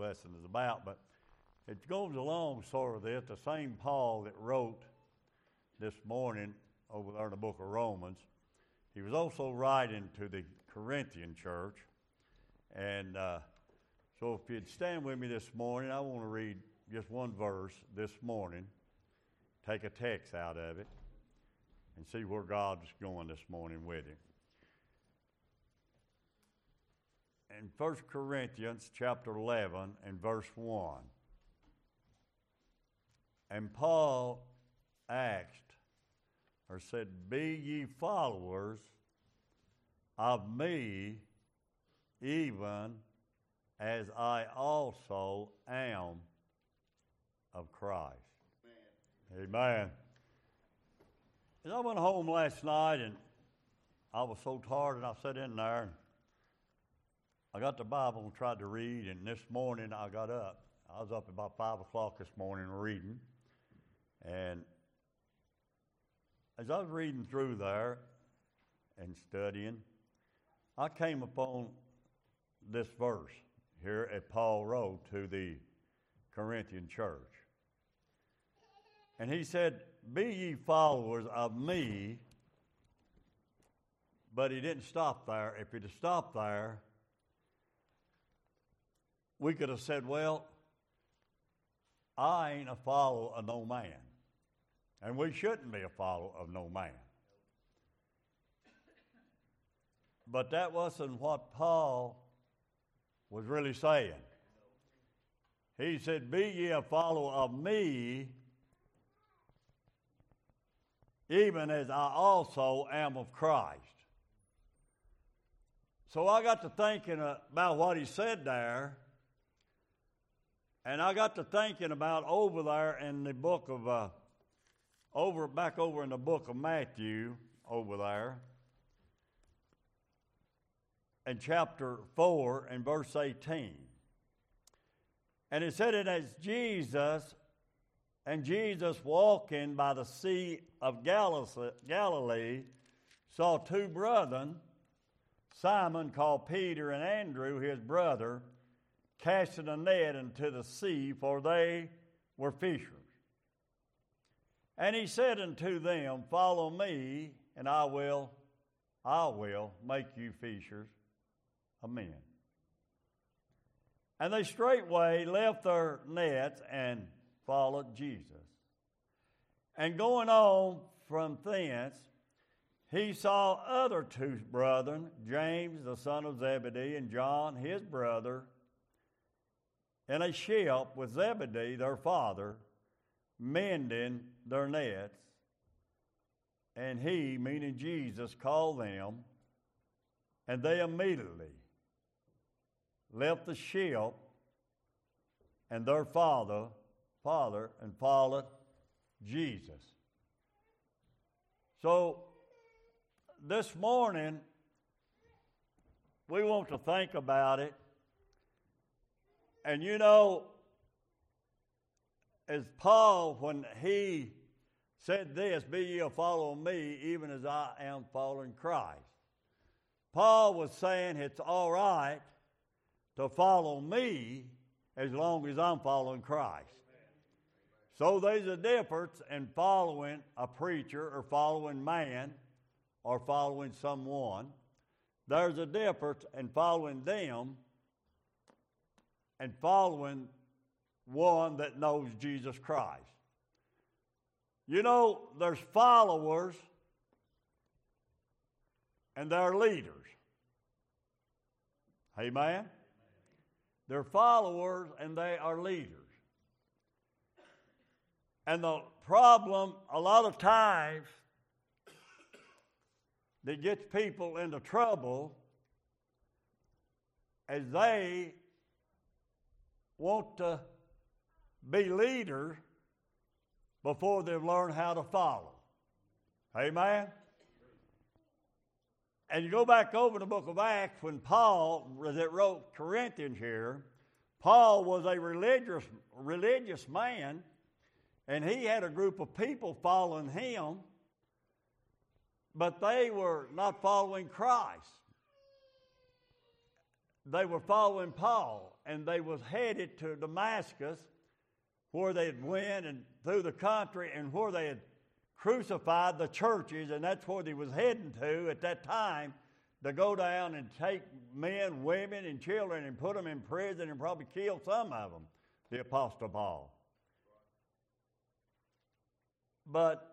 lesson is about, but it goes along sort of this. The same Paul that wrote this morning over there in the book of Romans, he was also writing to the Corinthian church. And uh, so if you'd stand with me this morning, I want to read just one verse this morning, take a text out of it, and see where God's going this morning with it. In 1 Corinthians chapter 11 and verse 1. And Paul asked or said, Be ye followers of me, even as I also am of Christ. Amen. Amen. As I went home last night and I was so tired and I sat in there I got the Bible and tried to read and this morning I got up. I was up about five o'clock this morning reading. And as I was reading through there and studying, I came upon this verse here at Paul wrote to the Corinthian church. And he said, Be ye followers of me. But he didn't stop there. If he'd have stopped there, we could have said, Well, I ain't a follower of no man. And we shouldn't be a follower of no man. But that wasn't what Paul was really saying. He said, Be ye a follower of me, even as I also am of Christ. So I got to thinking about what he said there, and I got to thinking about over there in the book of uh, over back over in the book of Matthew over there in chapter 4 and verse 18. And it said it as Jesus and Jesus walking by the sea of Galilee saw two brethren, Simon called Peter and Andrew his brother, casting a net into the sea, for they were fishers. And he said unto them, Follow me, and I will, I will make you fishers of men. And they straightway left their nets and followed Jesus. And going on from thence, he saw other two brethren, James the son of Zebedee, and John his brother, in a ship with Zebedee their father mending their nets. And he, meaning Jesus, called them, and they immediately left the ship and their father, father, and followed Jesus. So this morning, we want to think about it. And you know, as Paul, when he said this, Be ye of me, even as I am following Christ. Paul was saying it's all right to follow me as long as I'm following Christ. So there's a difference in following a preacher or following man or following someone. There's a difference in following them and following one that knows Jesus Christ. You know, there's followers and there are leaders. Amen? They're followers and they are leaders. And the problem, a lot of times, that gets people into trouble as they want to be leaders before they've learned how to follow. Amen? And you go back over the book of Acts when Paul, that wrote Corinthians here, Paul was a religious, religious man, and he had a group of people following him, but they were not following Christ. They were following Paul, and they was headed to Damascus, where they had went and through the country, and where they had crucified the churches, and that's where they was heading to at that time to go down and take men, women, and children and put them in prison and probably kill some of them, the Apostle Paul. But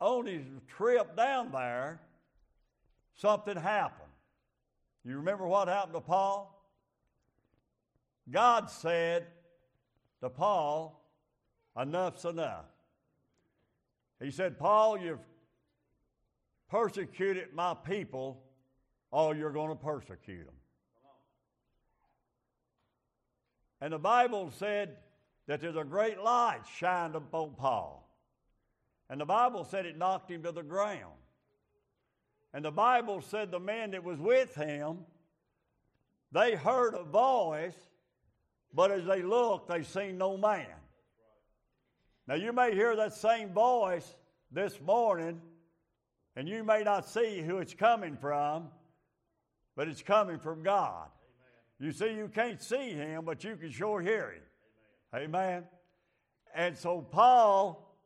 on his trip down there, something happened. You remember what happened to Paul? God said to Paul, Enough's enough. He said, Paul, you've persecuted my people, or you're going to persecute them. And the Bible said that there's a great light shined upon Paul. And the Bible said it knocked him to the ground. And the Bible said the man that was with him, they heard a voice, but as they looked, they seen no man. Now, you may hear that same voice this morning, and you may not see who it's coming from, but it's coming from God. Amen. You see, you can't see him, but you can sure hear him. Amen. Amen. And so Paul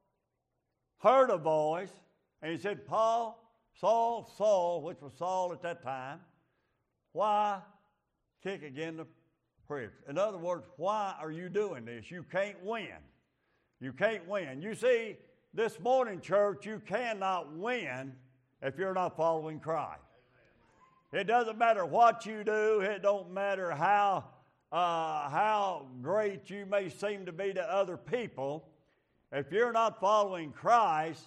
heard a voice, and he said, Paul, Saul, Saul, which was Saul at that time, why kick again the pricks? In other words, why are you doing this? You can't win. You can't win. You see, this morning, church, you cannot win if you're not following Christ. It doesn't matter what you do. It don't matter how uh, how great you may seem to be to other people. If you're not following Christ,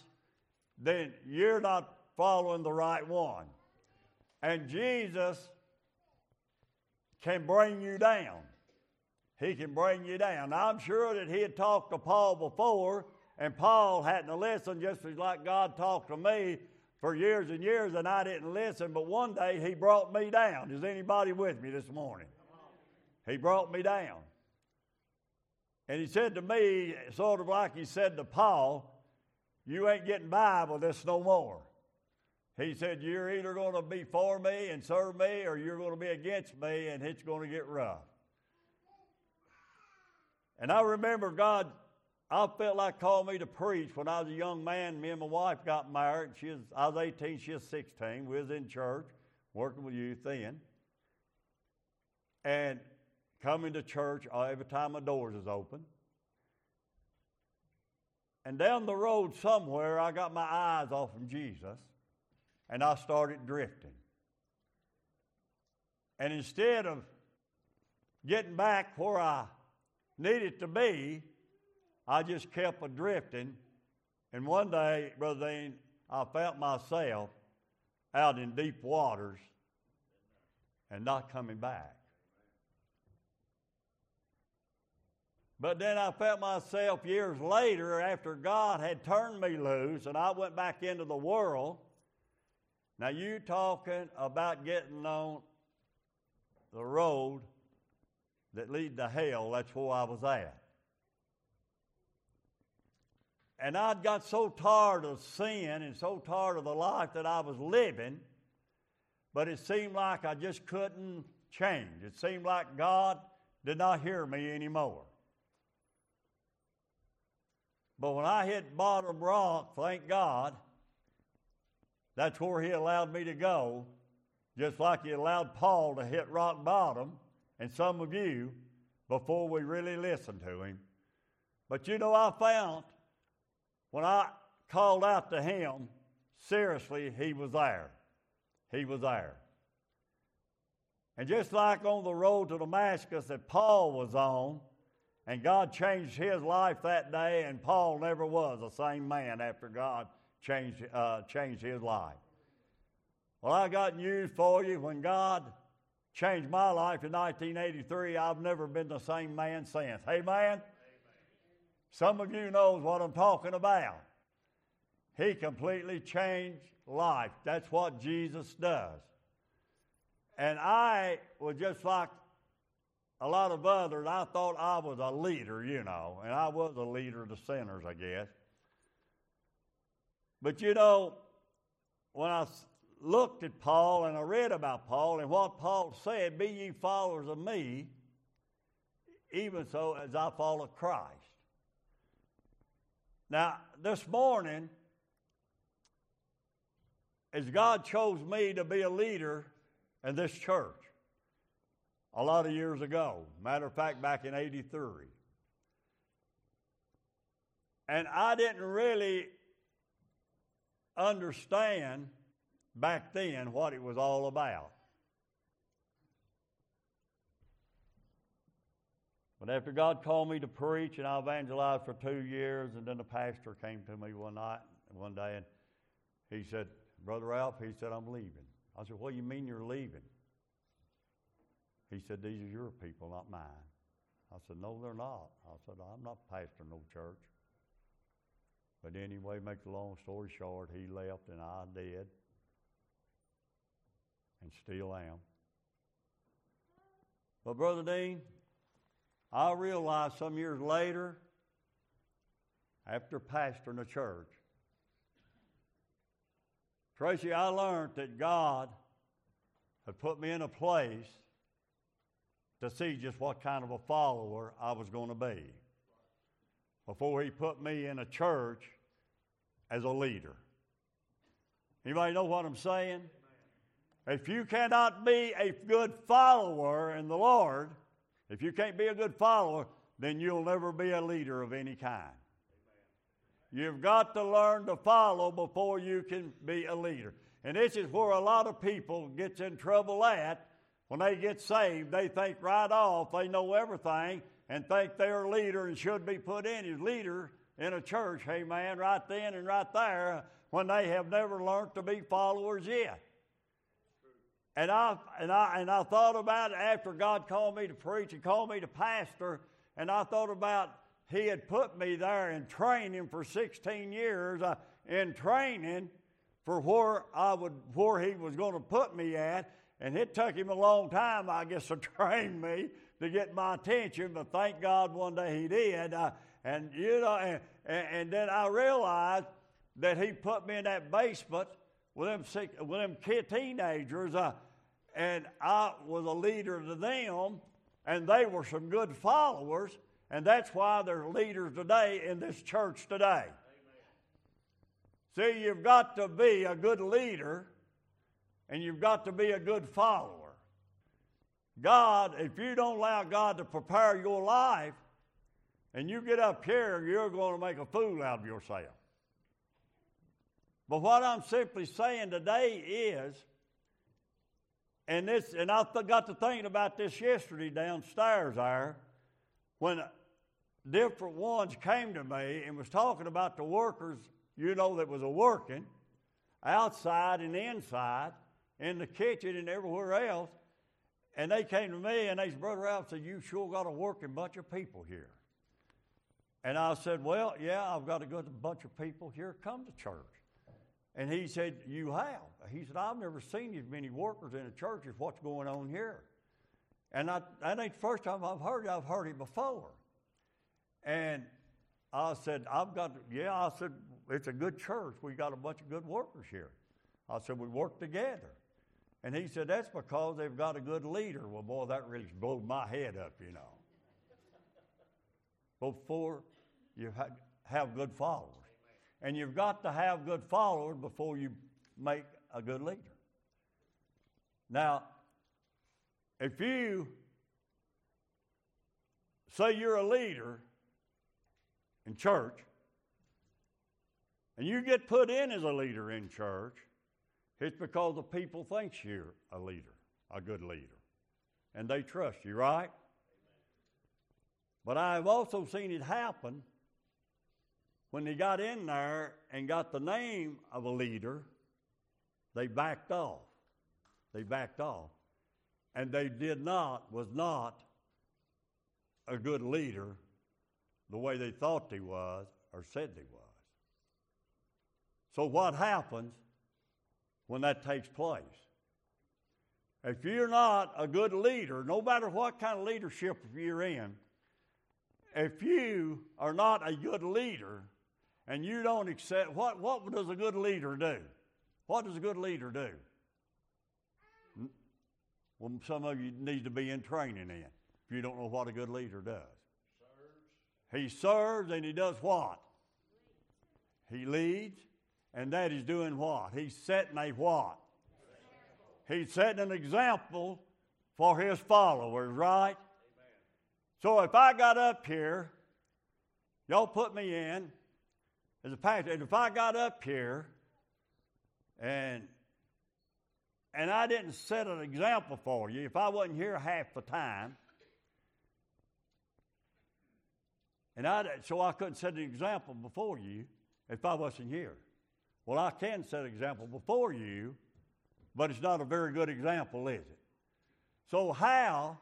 then you're not following the right one. And Jesus can bring you down. He can bring you down. Now, I'm sure that he had talked to Paul before, and Paul hadn't listened just like God talked to me for years and years, and I didn't listen. But one day he brought me down. Is anybody with me this morning? He brought me down. And he said to me, sort of like he said to Paul, You ain't getting by with this no more. He said, You're either going to be for me and serve me, or you're going to be against me, and it's going to get rough. And I remember God, I felt like called me to preach when I was a young man. Me and my wife got married. She was, I was 18, she was 16. We was in church, working with youth then. And coming to church uh, every time my doors is open. And down the road somewhere, I got my eyes off from Jesus and I started drifting. And instead of getting back where I needed to be, I just kept a drifting. And one day, Brother Dean, I felt myself out in deep waters and not coming back. But then I felt myself years later, after God had turned me loose and I went back into the world, now, you talking about getting on the road that lead to hell, that's where I was at. And I'd got so tired of sin and so tired of the life that I was living, but it seemed like I just couldn't change. It seemed like God did not hear me anymore. But when I hit bottom rock, thank God, that's where he allowed me to go, just like he allowed Paul to hit rock bottom, and some of you, before we really listened to him. But you know, I found when I called out to him, seriously, he was there. He was there. And just like on the road to Damascus that Paul was on, and God changed his life that day, and Paul never was the same man after God changed, uh, changed his life. Well, I got news for you. When God changed my life in 1983, I've never been the same man since. Hey, man. Some of you knows what I'm talking about. He completely changed life. That's what Jesus does. And I was just like a lot of others. I thought I was a leader, you know, and I was a leader of the sinners, I guess. But you know, when I looked at Paul and I read about Paul and what Paul said, be ye followers of me, even so as I follow Christ. Now, this morning, as God chose me to be a leader in this church a lot of years ago, matter of fact, back in 83. And I didn't really understand back then what it was all about. But after God called me to preach, and I evangelized for two years, and then the pastor came to me one night, one day, and he said, Brother Ralph, he said, I'm leaving. I said, What do you mean you're leaving? He said, These are your people, not mine. I said, No, they're not. I said, I'm not pastoring no church. But anyway, make the long story short, he left and I did. And still am. But Brother Dean, I realized some years later, after pastoring a church, Tracy, I learned that God had put me in a place to see just what kind of a follower I was going to be before He put me in a church as a leader. Anybody know what I'm saying? If you cannot be a good follower in the Lord, if you can't be a good follower, then you'll never be a leader of any kind. You've got to learn to follow before you can be a leader. And this is where a lot of people gets in trouble at when they get saved. They think right off they know everything and think they're leader and should be put in as leader in a church, hey man, right then and right there, when they have never learned to be followers yet. And I, and, I, and I thought about it after God called me to preach and called me to pastor, and I thought about He had put me there in training for 16 years, uh, in training for where I would, where He was going to put me at. And it took Him a long time, I guess, to train me to get my attention, but thank God one day He did. Uh, and you know, and, and, then I realized that He put me in that basement with them, with them kid teenagers. Uh, and I was a leader to them, and they were some good followers, and that's why they're leaders today in this church today. Amen. See, you've got to be a good leader, and you've got to be a good follower. God, if you don't allow God to prepare your life, and you get up here, you're going to make a fool out of yourself. But what I'm simply saying today is, and this, and I got to thinking about this yesterday downstairs there, when different ones came to me and was talking about the workers, you know, that was a working outside and inside, in the kitchen and everywhere else. And they came to me and they said, Brother Ralph said, You sure got a working bunch of people here. And I said, Well, yeah, I've got a good bunch of people here come to church. And he said, You have? He said, I've never seen as many workers in a church as what's going on here. And I, that ain't the first time I've heard it, I've heard it before. And I said, I've got, yeah, I said, it's a good church. We got a bunch of good workers here. I said, we work together. And he said, that's because they've got a good leader. Well, boy, that really blew my head up, you know. Before you have good followers. And you've got to have good followers before you make a good leader. Now, if you say you're a leader in church and you get put in as a leader in church, it's because the people think you're a leader, a good leader, and they trust you, right? But I've also seen it happen when they got in there and got the name of a leader, they backed off. They backed off. And they did not, was not a good leader the way they thought he was or said he was. So, what happens when that takes place? If you're not a good leader, no matter what kind of leadership you're in, if you are not a good leader, and you don't accept, what, what does a good leader do? What does a good leader do? Hmm? well, some of you need to be in training in if you don't know what a good leader does. Serves. He serves and he does what? He leads, and that is doing what? He's setting a what? He's setting an example for his followers, right? Amen. So if I got up here, y'all put me in as a pastor, and if I got up here and and I didn't set an example for you, if I wasn't here half the time, and I so I couldn't set an example before you if I wasn't here. Well, I can set an example before you but it's not a very good example, is it? So, how,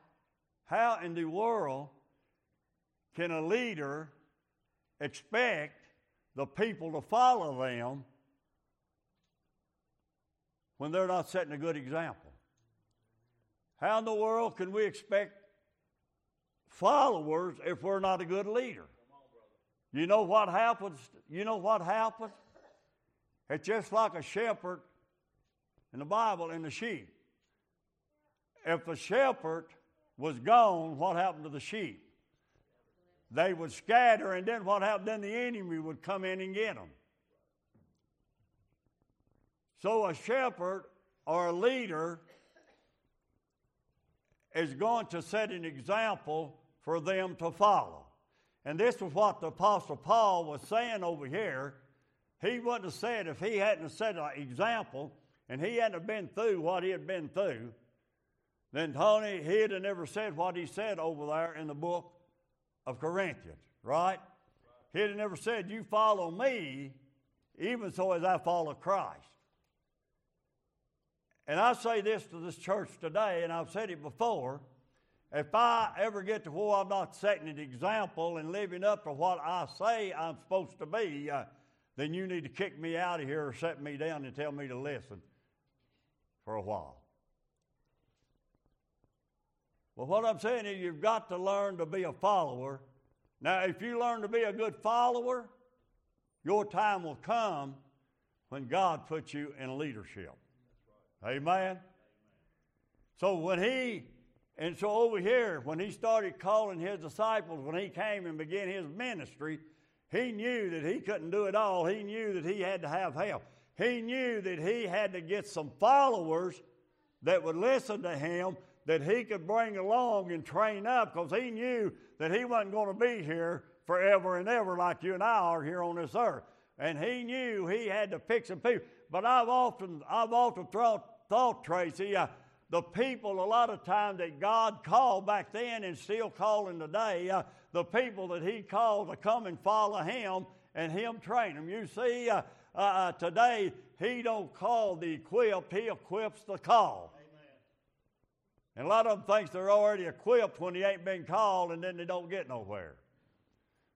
how in the world can a leader expect the people to follow them when they're not setting a good example? How in the world can we expect followers if we're not a good leader? You know what happens? You know what happens? It's just like a shepherd in the Bible and the sheep. If the shepherd was gone, what happened to the sheep? They would scatter, and then what happened? Then the enemy would come in and get them. So a shepherd or a leader is going to set an example for them to follow. And this is what the Apostle Paul was saying over here. He wouldn't have said if he hadn't set an example and he hadn't been through what he had been through, then Tony, he'd have never said what he said over there in the book of Corinthians, right? He'd have never said, You follow me, even so as I follow Christ. And I say this to this church today, and I've said it before. If I ever get to where I'm not setting an example and living up to what I say I'm supposed to be, uh, then you need to kick me out of here or set me down and tell me to listen for a while. Well, what I'm saying is, you've got to learn to be a follower. Now, if you learn to be a good follower, your time will come when God puts you in leadership. Right. Amen? Amen? So, when he, and so over here, when he started calling his disciples, when he came and began his ministry, he knew that he couldn't do it all. He knew that he had to have help. He knew that he had to get some followers that would listen to him that he could bring along and train up because he knew that he wasn't going to be here forever and ever like you and I are here on this earth. And he knew he had to pick some people. But I've often, I've often thought, thought Tracy, uh, the people a lot of times that God called back then and still calling today, uh, the people that He called to come and follow Him and Him train them. You see, uh, uh, uh, today, He don't call the equipped, He equips the call. And a lot of them thinks they're already equipped when they ain't been called and then they don't get nowhere.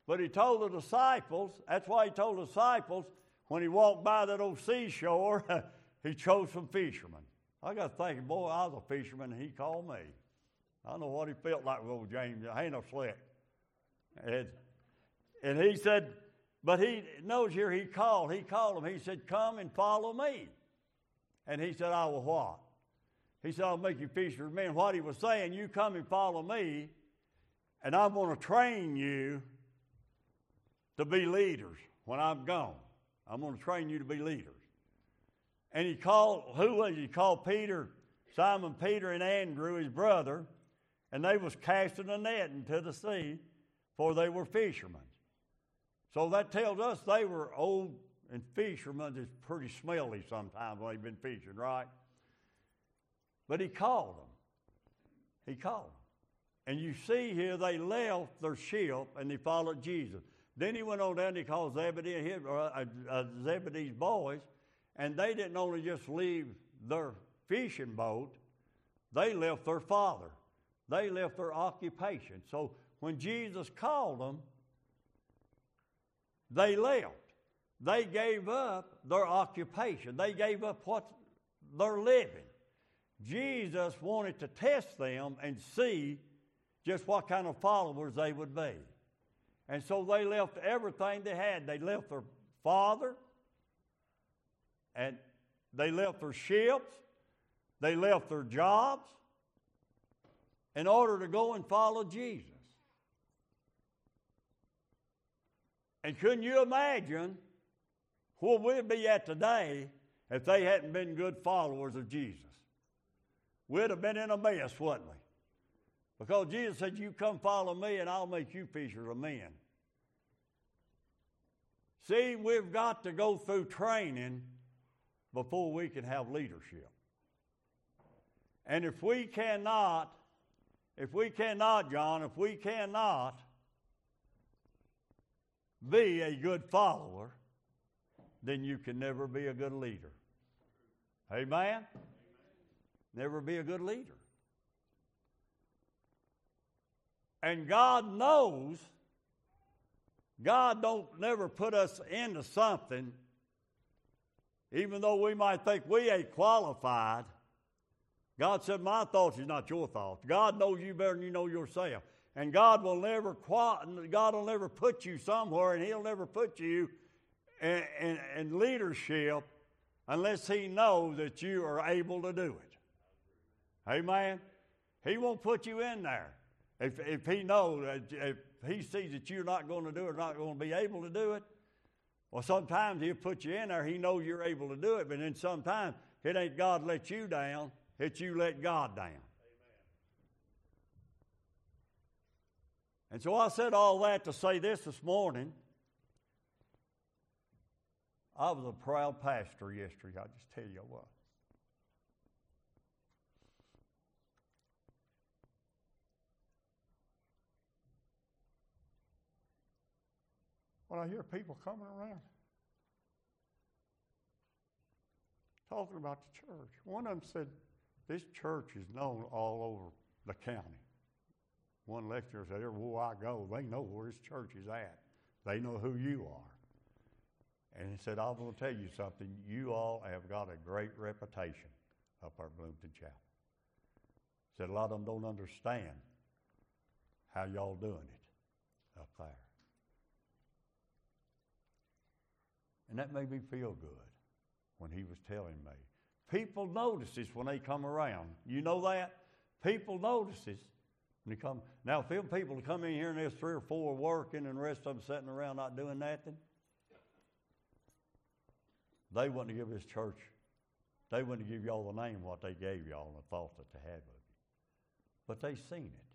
But he told the disciples, that's why he told the disciples when he walked by that old seashore, he chose some fishermen. I got to thinking, boy, I was a fisherman and he called me. I know what he felt like with old James. I ain't no slick. And, and he said, but he knows here he called. He called him. He said, Come and follow me. And he said, I will what? He said, I'll make you men. What he was saying, you come and follow me, and I'm going to train you to be leaders when I'm gone. I'm going to train you to be leaders. And he called, who was he? He called Peter, Simon Peter and Andrew, his brother, and they was casting a net into the sea, for they were fishermen. So that tells us they were old and fishermen is pretty smelly sometimes when they've been fishing, right? But he called them. He called them. And you see here, they left their ship and they followed Jesus. Then he went on down, and he called Zebedee, his, uh, uh, Zebedee's boys, and they didn't only just leave their fishing boat, they left their father. They left their occupation. So when Jesus called them, they left. They gave up their occupation. They gave up what they're living. Jesus wanted to test them and see just what kind of followers they would be. And so they left everything they had. They left their father, and they left their ships, they left their jobs, in order to go and follow Jesus. And couldn't you imagine where we'd be at today if they hadn't been good followers of Jesus? We'd have been in a mess, wouldn't we? Because Jesus said, You come follow me, and I'll make you fishers of men. See, we've got to go through training before we can have leadership. And if we cannot, if we cannot, John, if we cannot be a good follower, then you can never be a good leader. Amen? Never be a good leader. And God knows, God don't never put us into something, even though we might think we ain't qualified. God said, My thoughts is not your thoughts. God knows you better than you know yourself. And God will never God will never put you somewhere, and He'll never put you in, in, in leadership unless He knows that you are able to do it. Amen. He won't put you in there if, if He knows that if He sees that you're not going to do it, not going to be able to do it. Well, sometimes He'll put you in there. He knows you're able to do it, but then sometimes it ain't God let you down; it's you let God down. And so I said all that to say this this morning. I was a proud pastor yesterday, I'll just tell you what. When I hear people coming around talking about the church, one of them said, This church is known all over the county. One lecturer said, Everywhere I go, they know where this church is at. They know who you are. And he said, I'm going to tell you something. You all have got a great reputation up at Bloomington Chapel. He said, a lot of them don't understand how y'all doing it up there. And that made me feel good when he was telling me. People notice this when they come around. You know that? People notice this when they come, now, if them people come in here and there's three or four working and the rest of them sitting around not doing nothing, they wouldn't give this church, they wouldn't give y'all the name what they gave y'all and the thought that they had of you. But they seen it.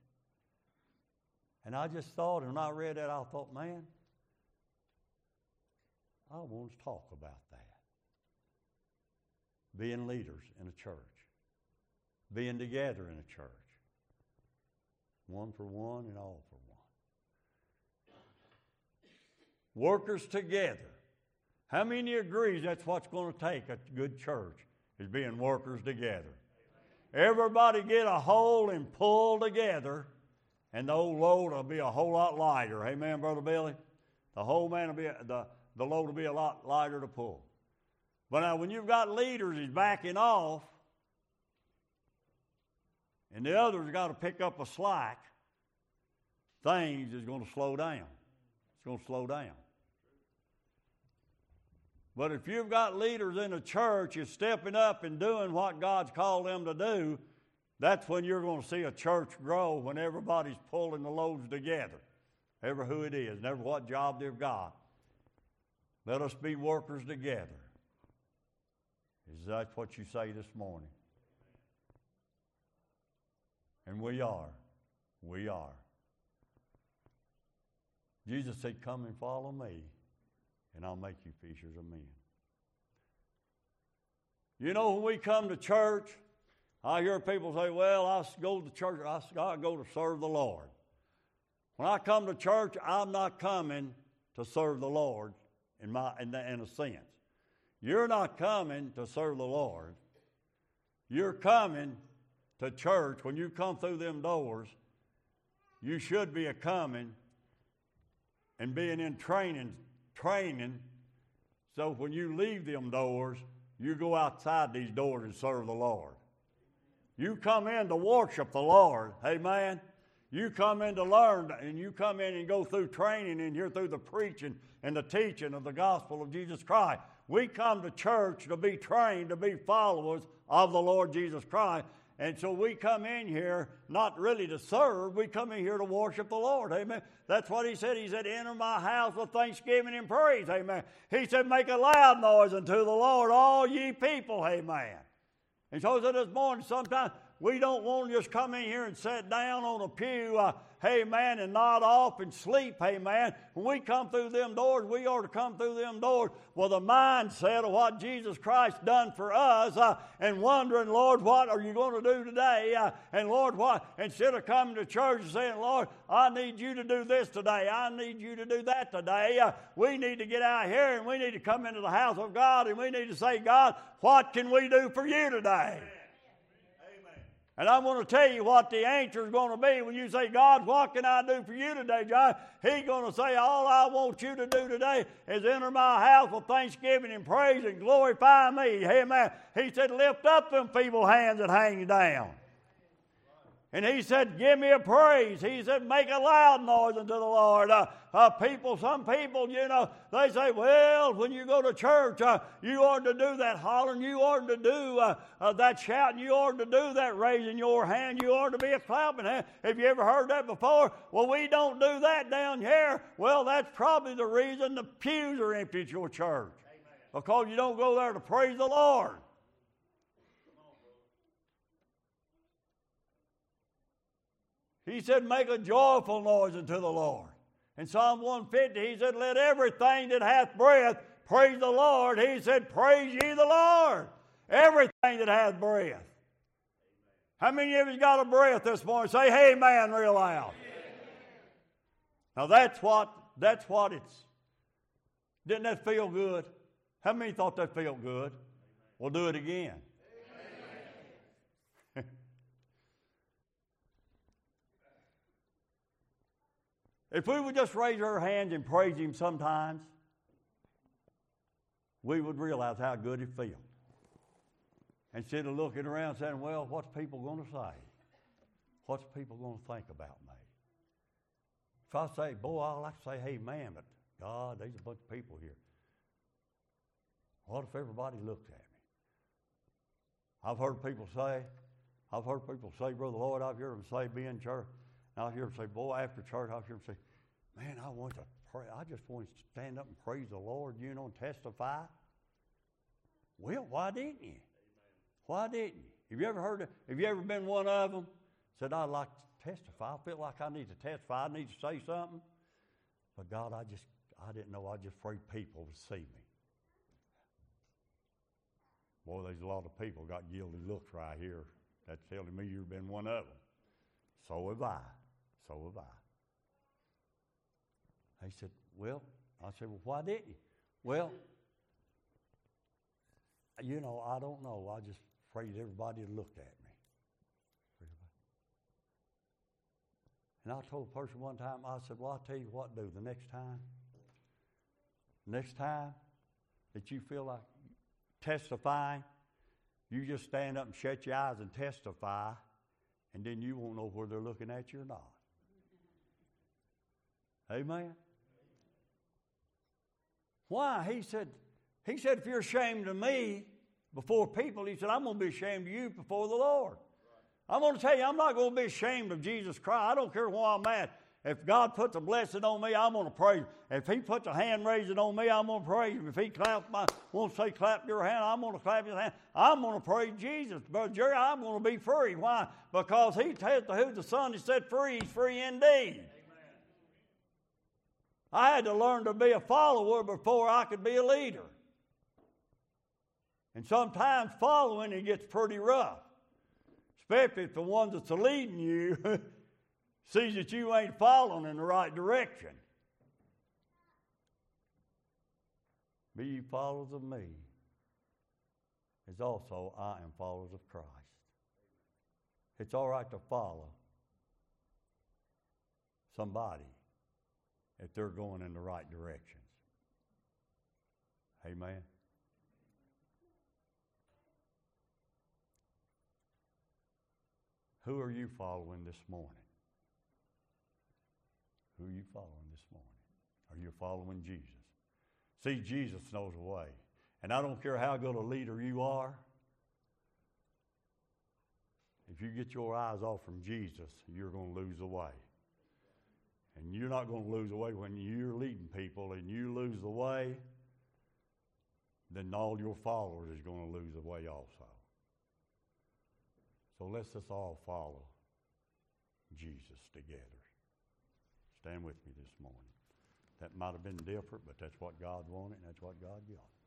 And I just thought, and when I read that, I thought, man, I want to talk about that. Being leaders in a church, being together in a church one for one and all for one. Workers together. How many agrees that's what's going to take a good church is being workers together? Everybody get a hold and pull together, and the old load will be a whole lot lighter. Amen, Brother Billy? The whole man will be the, the load will be a lot lighter to pull. But now when you've got leaders he's backing off, and the others got to pick up a slack, things is going to slow down. It's going to slow down. But if you've got leaders in the church is stepping up and doing what God's called them to do, that's when you're going to see a church grow when everybody's pulling the loads together. Ever who it is, never what job they've got. Let us be workers together. Is that what you say this morning? And we are. We are. Jesus said, Come and follow me, and I'll make you fishers of men. You know, when we come to church, I hear people say, Well, I go to church, I go to serve the Lord. When I come to church, I'm not coming to serve the Lord in, my, in, the, in a sense. You're not coming to serve the Lord. You're coming to church, when you come through them doors, you should be a coming and being in training, training, so when you leave them doors, you go outside these doors and serve the Lord. You come in to worship the Lord. Amen. You come in to learn, and you come in and go through training and hear through the preaching and the teaching of the gospel of Jesus Christ. We come to church to be trained to be followers of the Lord Jesus Christ And so we come in here not really to serve, we come in here to worship the Lord. Amen. That's what he said. He said, Enter my house with thanksgiving and praise. Amen. He said, Make a loud noise unto the Lord, all ye people. Amen. And so this morning, sometimes we don't want to just come in here and sit down on a pew. Uh, man, and nod off and sleep, man. When we come through them doors, we ought to come through them doors with a mindset of what Jesus Christ done for us uh, and wondering, Lord, what are you going to do today? Uh, and Lord, what? Instead of coming to church and saying, Lord, I need you to do this today, I need you to do that today, uh, we need to get out here and we need to come into the house of God and we need to say, God, what can we do for you today? And I'm going to tell you what the answer is going to be when you say, God, what can I do for you today, John? He's going to say, All I want you to do today is enter my house with thanksgiving and praise and glorify me. Amen. He said, Lift up them feeble hands that hang down. And he said, Give me a praise. He said, Make a loud noise unto the Lord. Uh, uh, people, some people, you know, they say, Well, when you go to church, uh, you ought to do that hollering, you ought to do uh, uh, that shouting, you ought to do that raising your hand, you ought to be a clapping hand. Have you ever heard that before? Well, we don't do that down here. Well, that's probably the reason the pews are empty at your church. Because you don't go there to praise the Lord. He said, Make a joyful noise unto the Lord. In Psalm 150, he said, Let everything that hath breath praise the Lord. He said, Praise ye the Lord. Everything that hath breath. How many of you got a breath this morning? Say, Hey, man, real loud. Now that's what that's what it's. Didn't that feel good? How many thought that felt good? We'll do it again. If we would just raise our hands and praise Him sometimes, we would realize how good it feels. Instead of looking around saying, well, what's people going to say? What's people going to think about me? If I say, boy, I like to say, hey, man, but God, there's a bunch of people here. What if everybody looked at me? I've heard people say, I've heard people say, Brother Lloyd, I've heard them say, be in church. And I hear them say, boy, after church, I'll hear them say, man, I want to pray. I just want to stand up and praise the Lord, you know, and testify. Well, why didn't you? Why didn't you? Have you ever heard of, have you ever been one of them? Said, I'd like to testify. I feel like I need to testify. I need to say something. But God, I just, I didn't know. I just afraid people would see me. Boy, there's a lot of people got guilty looks right here. That's telling me you've been one of them. So have I. So have I. He said, Well, I said, Well, why didn't you? Well, you know, I don't know. I just afraid everybody looked at me. And I told a person one time, I said, Well, I'll tell you what, do the next time, next time that you feel like testifying, you just stand up and shut your eyes and testify, and then you won't know whether they're looking at you or not. Amen. Why? He said, he said, if you're ashamed of me before people, he said, I'm going to be ashamed of you before the Lord. I'm going to tell you, I'm not going to be ashamed of Jesus Christ. I don't care where I'm at. If God puts a blessing on me, I'm going to praise Him. If He puts a hand raising on me, I'm going to praise Him. If He claps my, won't say clap your hand, I'm going to clap His hand. I'm going to praise Jesus. Brother Jerry, I'm going to be free. Why? Because He tells who the Son is set free, He's free indeed. I had to learn to be a follower before I could be a leader. And sometimes following it gets pretty rough, especially if the one that's leading you sees that you ain't following in the right direction. Be ye followers of me, as also I am followers of Christ. It's all right to follow somebody if they're going in the right directions. Amen. Who are you following this morning? Who are you following this morning? Are you following Jesus? See, Jesus knows the way. And I don't care how good a leader you are, if you get your eyes off from Jesus, you're going to lose the way. And you're not going to lose the way when you're leading people and you lose the way, then all your followers is going to lose the way also. So let's us all follow Jesus together. Stand with me this morning. That might have been different, but that's what God wanted, and that's what God got.